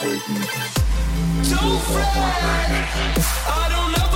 Don't fret, I don't know.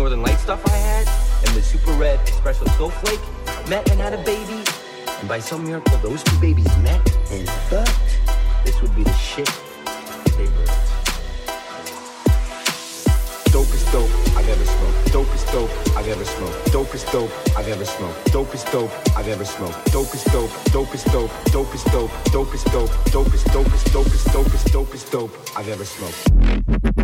Northern Light stuff I had and the Super Red Espresso Snowflake met and had a baby. And by some miracle, those two babies met and fucked. This would be the shit they birthed. Dope is dope, I've ever smoked. Dope is dope, I've ever smoked. Dope is dope, I've ever smoked. Dope is dope, I've ever smoked. Dope is dope, dope is dope, dope is dope, dope is dope, dope is dope, dope is dope, dope is dope, dope I've ever smoked.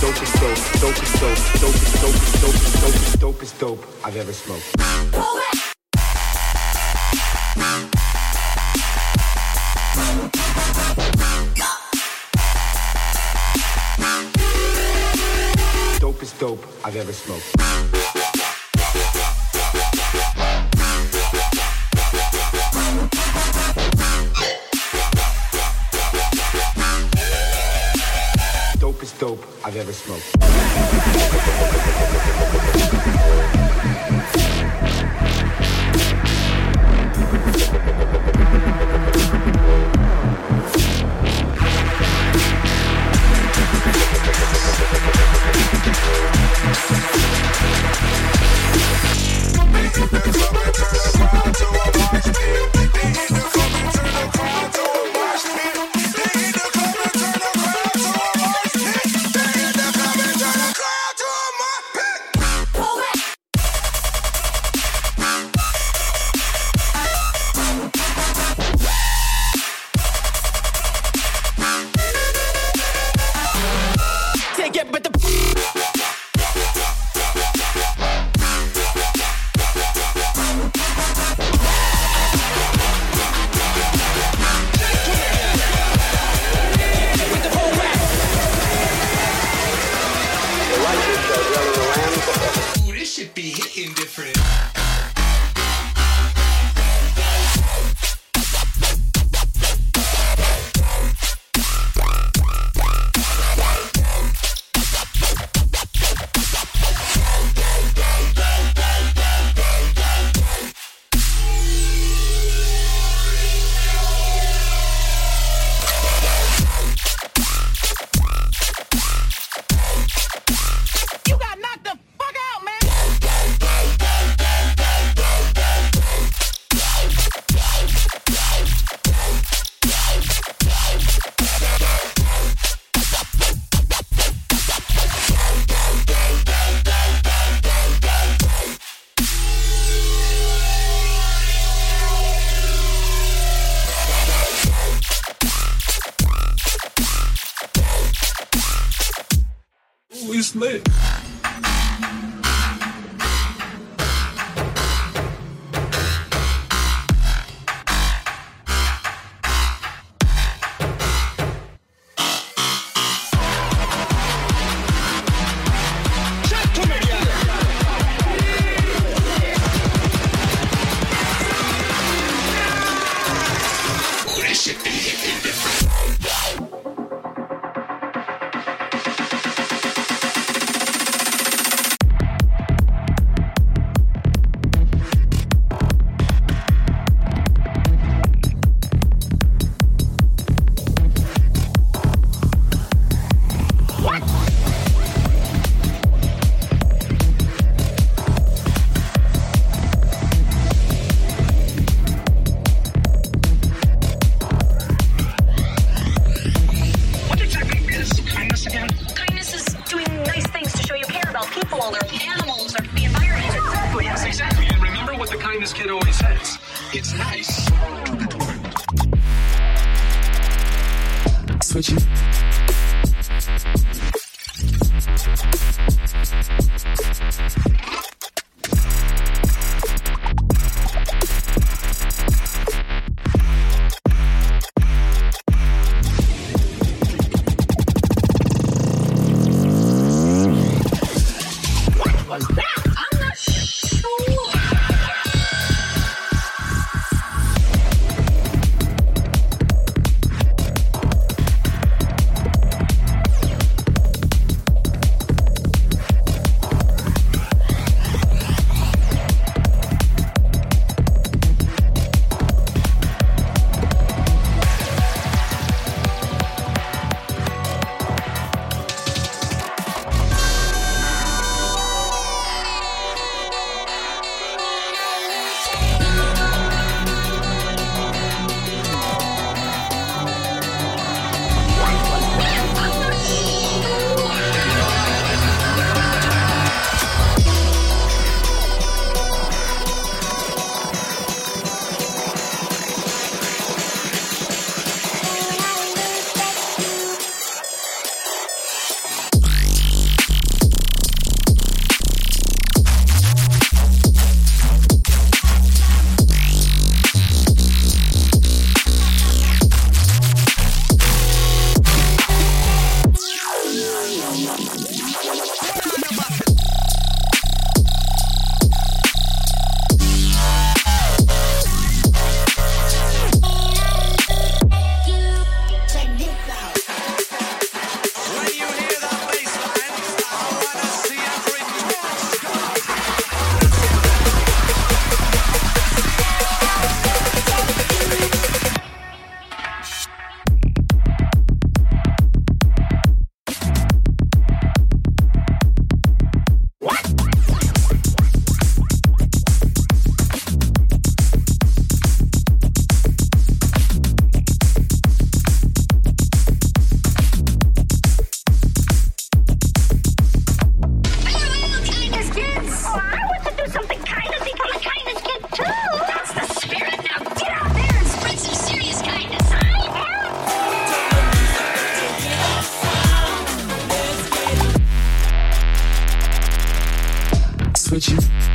dope is dope, dope is dope, dope is dope, dope is dope, dope is dope I've ever smoked. Dope is dope I've ever smoked. dope I've ever smoked. with you.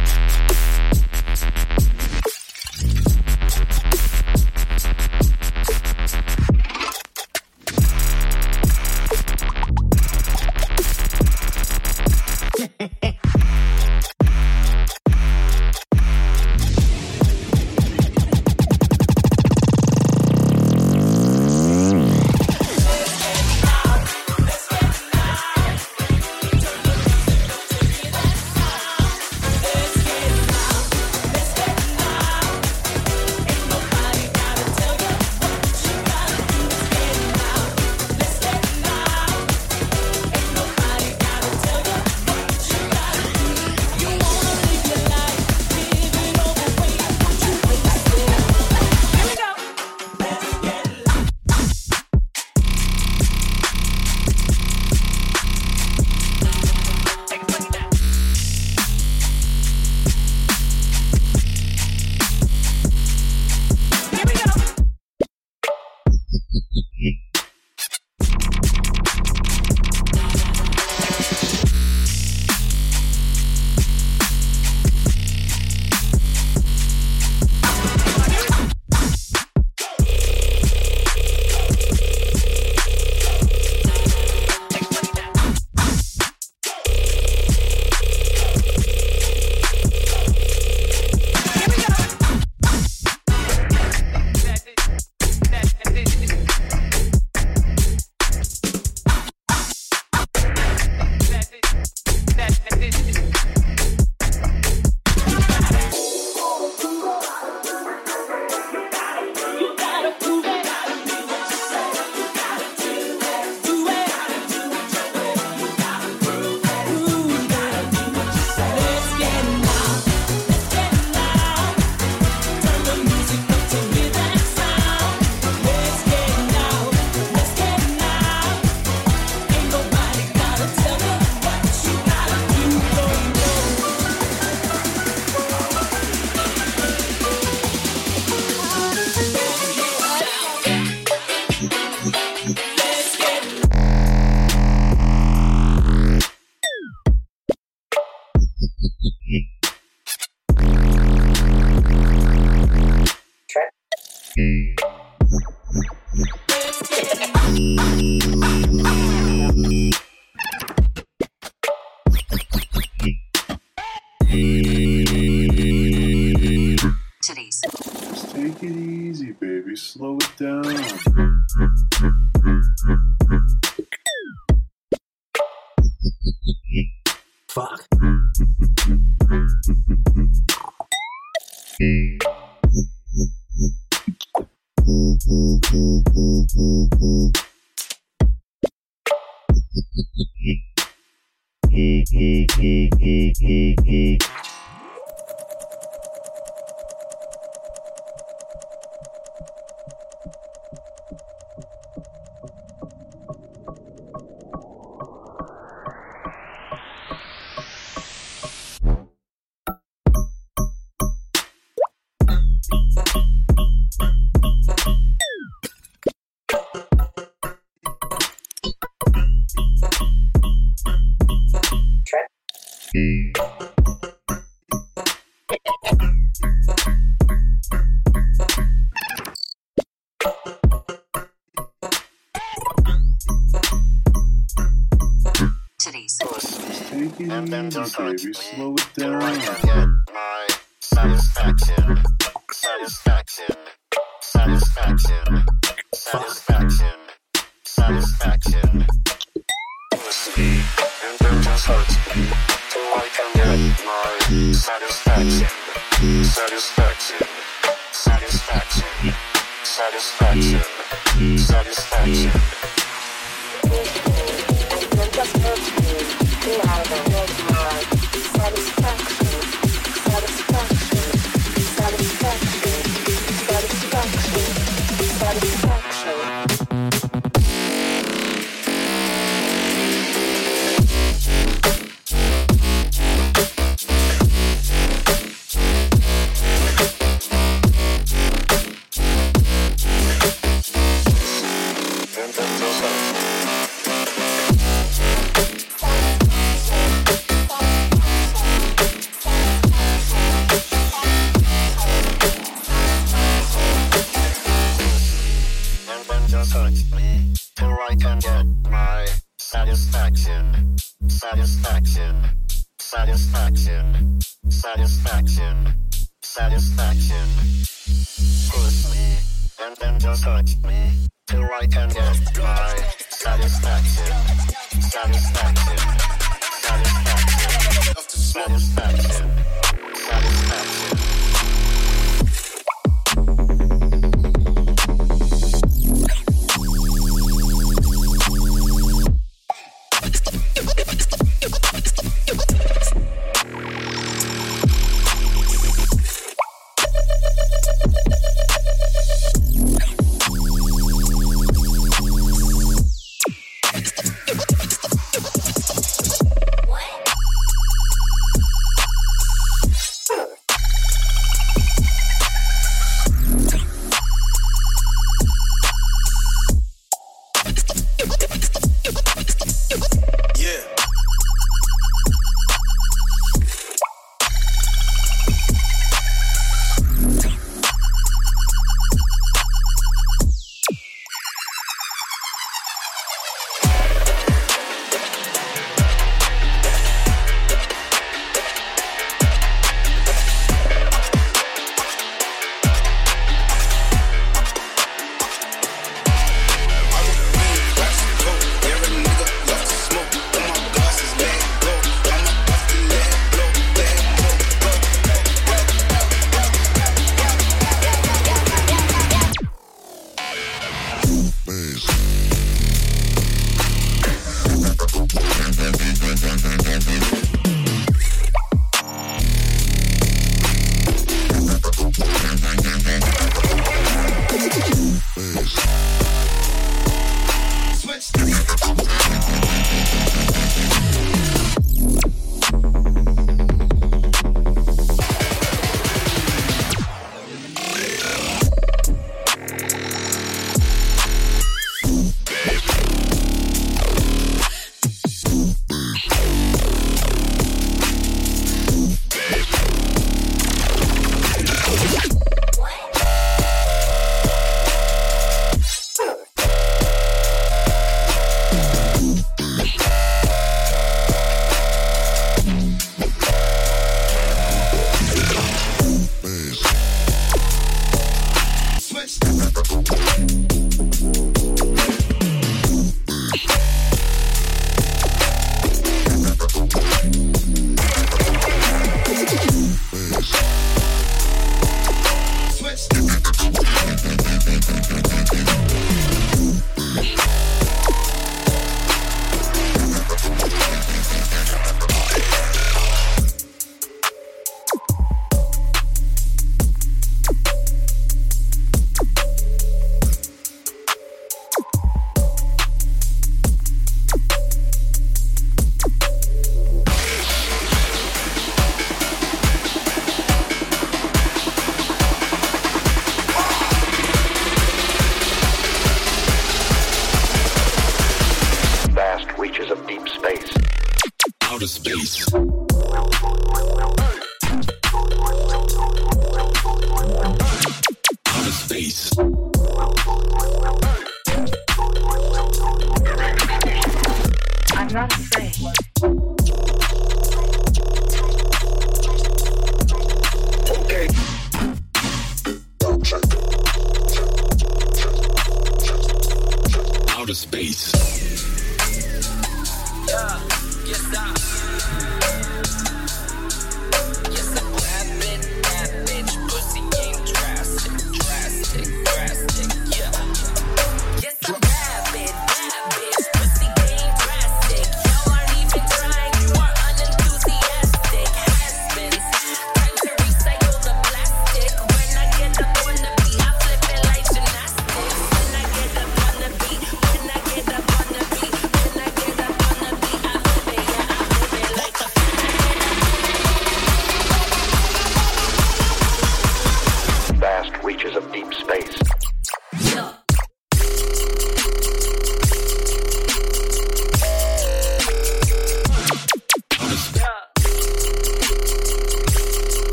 y, y. Satisfaction.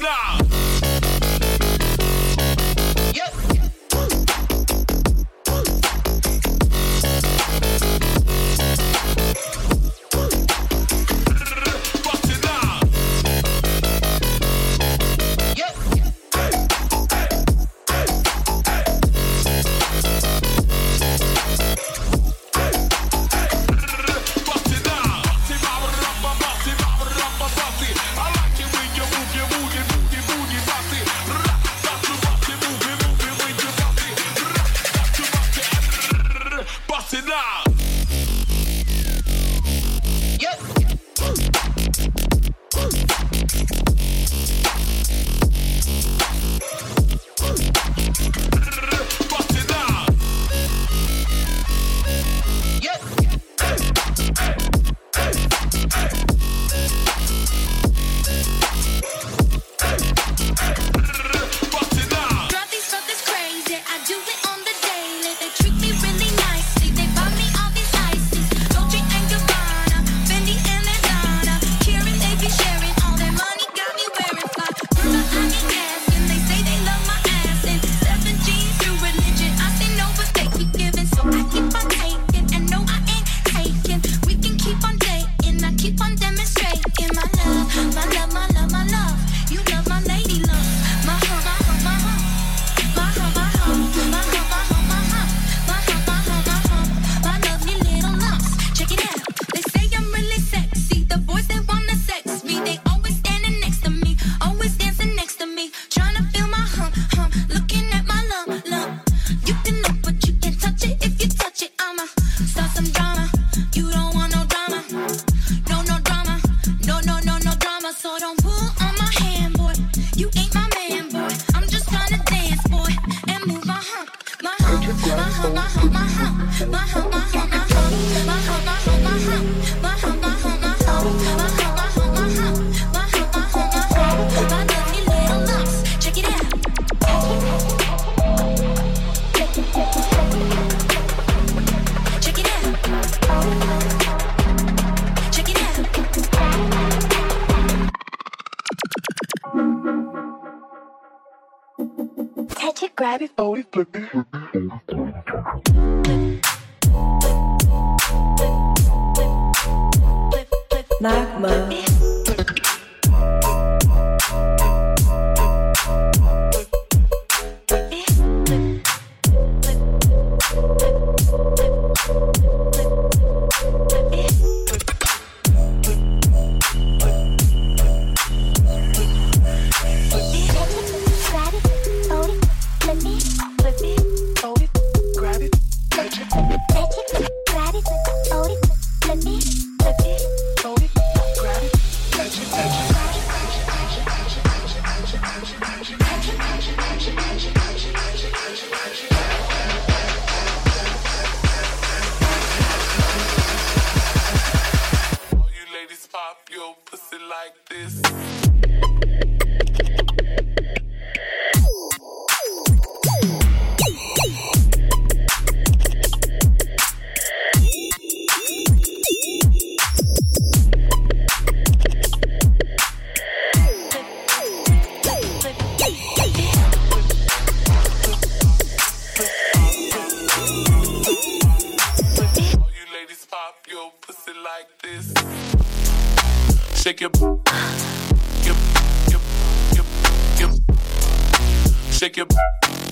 Bust it to me.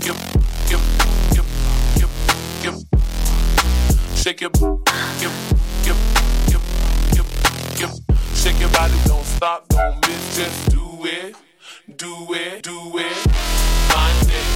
your, your, your, your, shake it, your, your, your, your, shake your body. Don't stop, don't miss, just do it, do it, do it. Find it.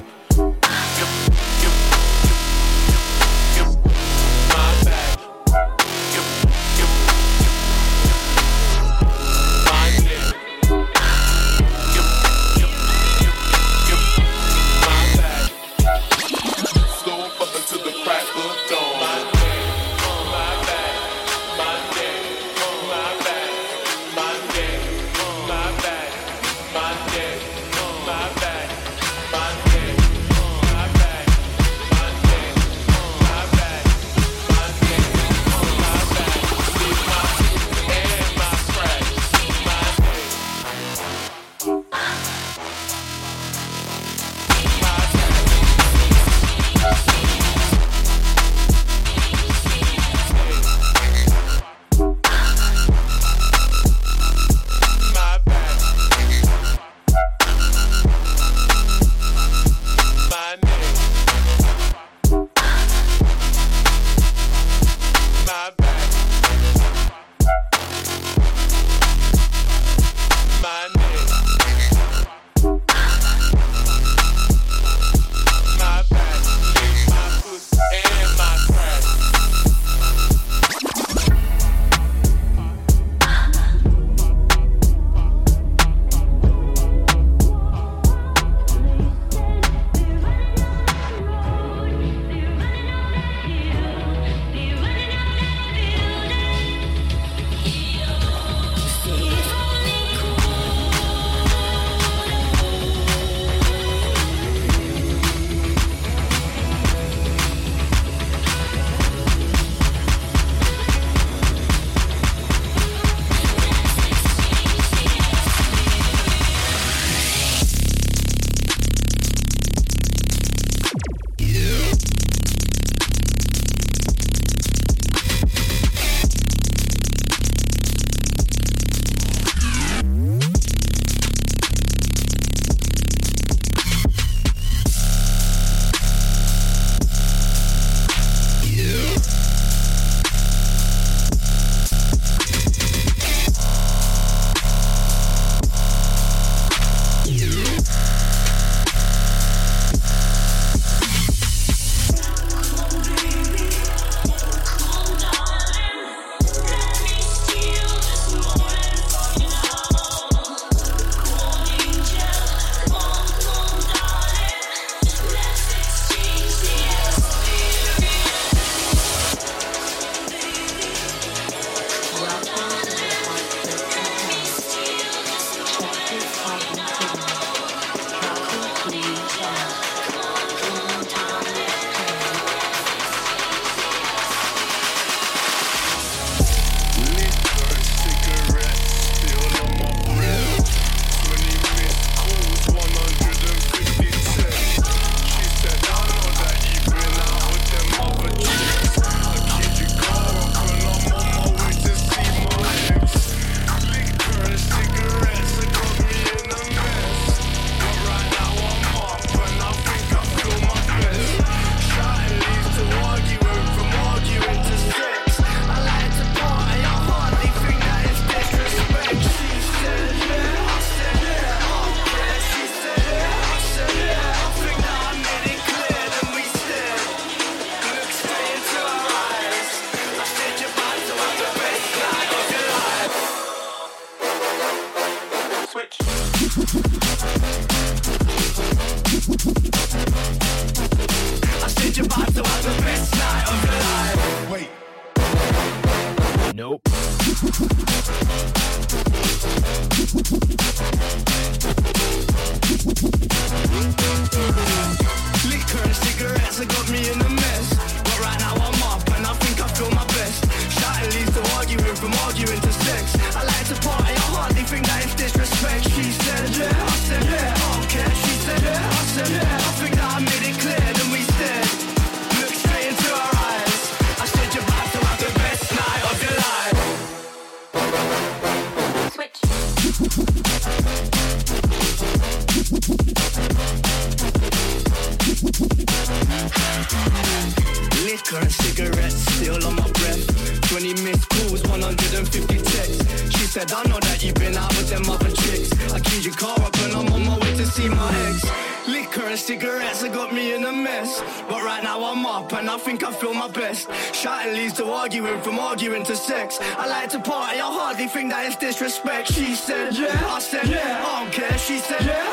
arguing from arguing to sex. I like to party, I hardly think that it's disrespect. She said, yeah. I said, yeah. I don't care. She said, yeah.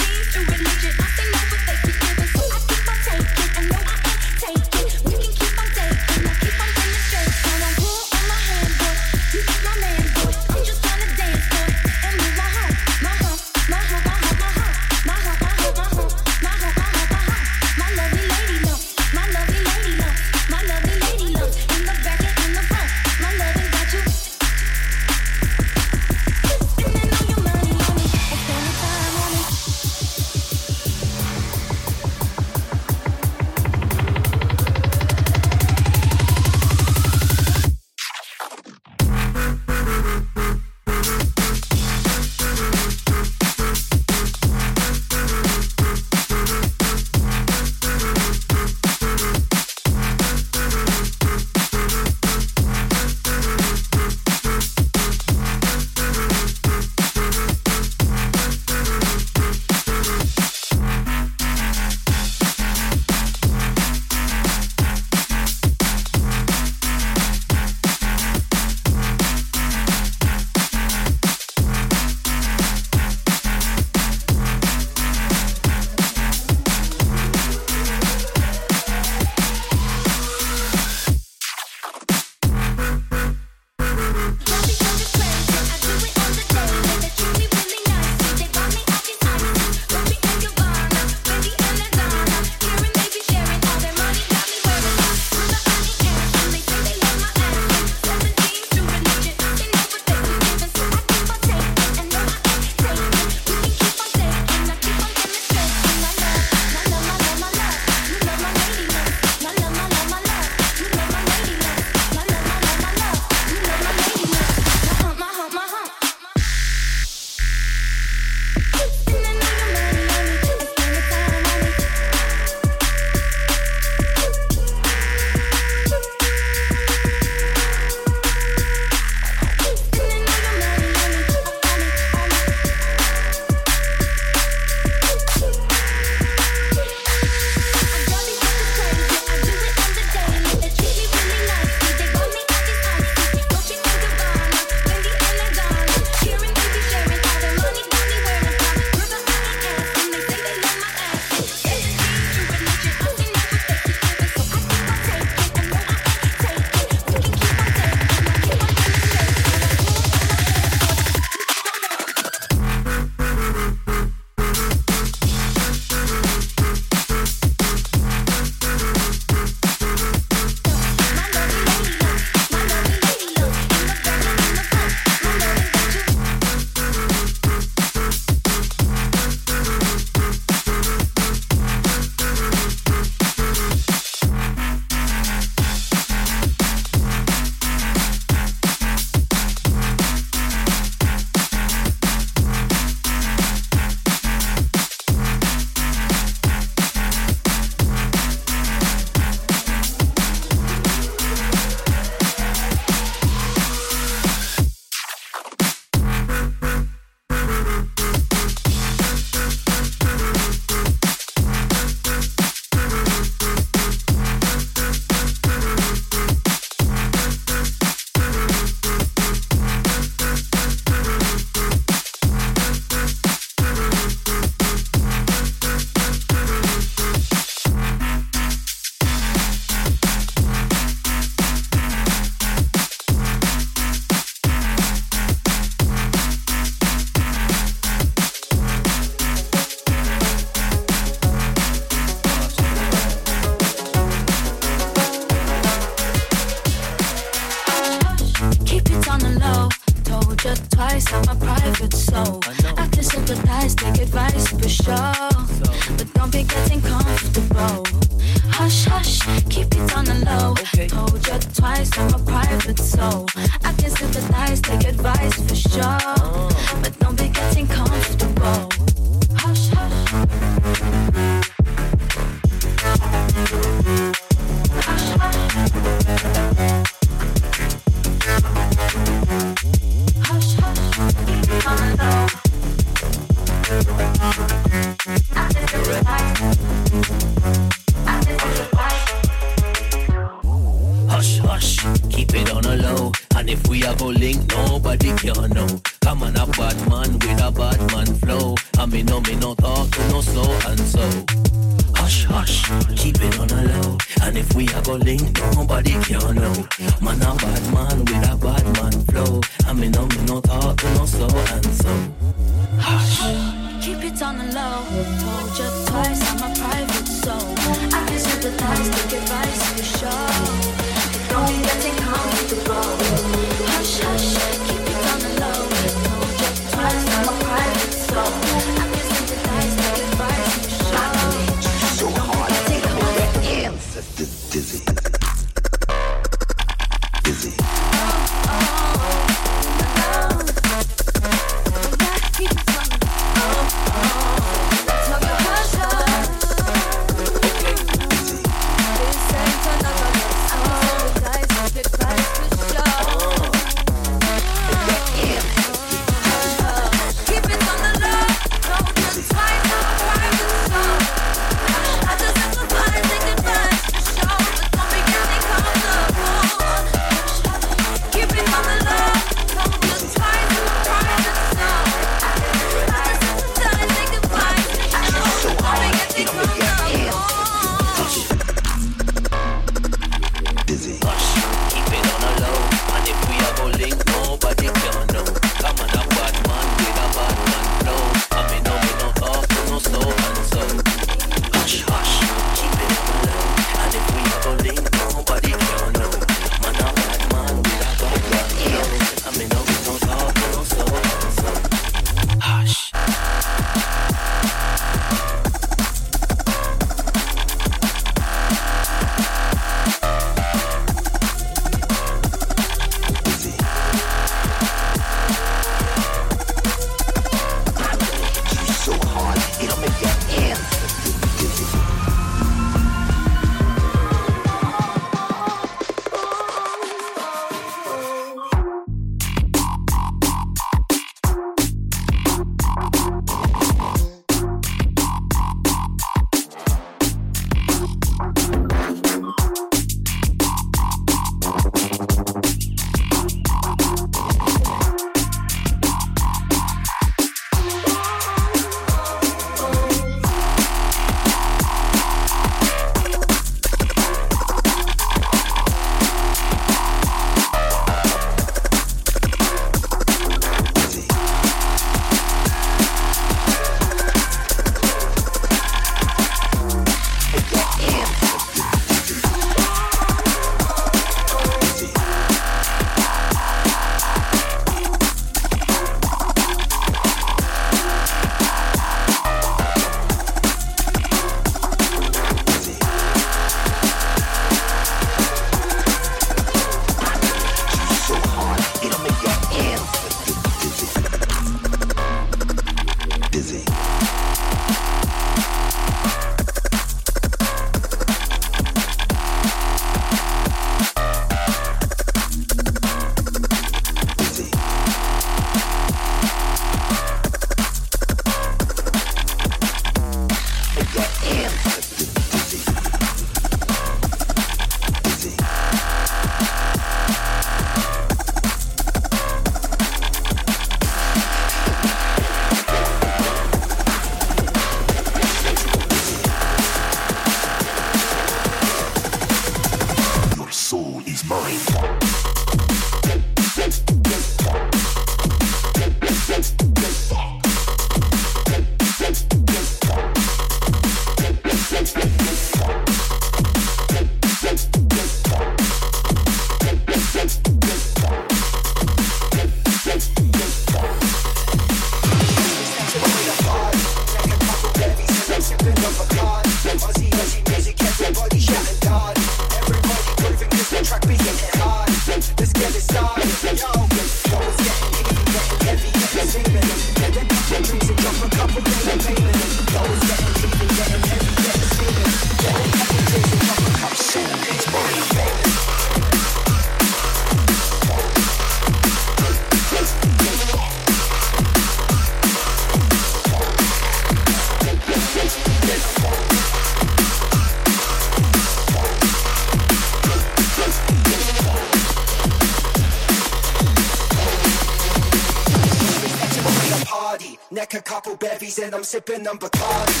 And I'm sipping on Bacardi.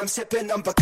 I'm sipping on Bacardi.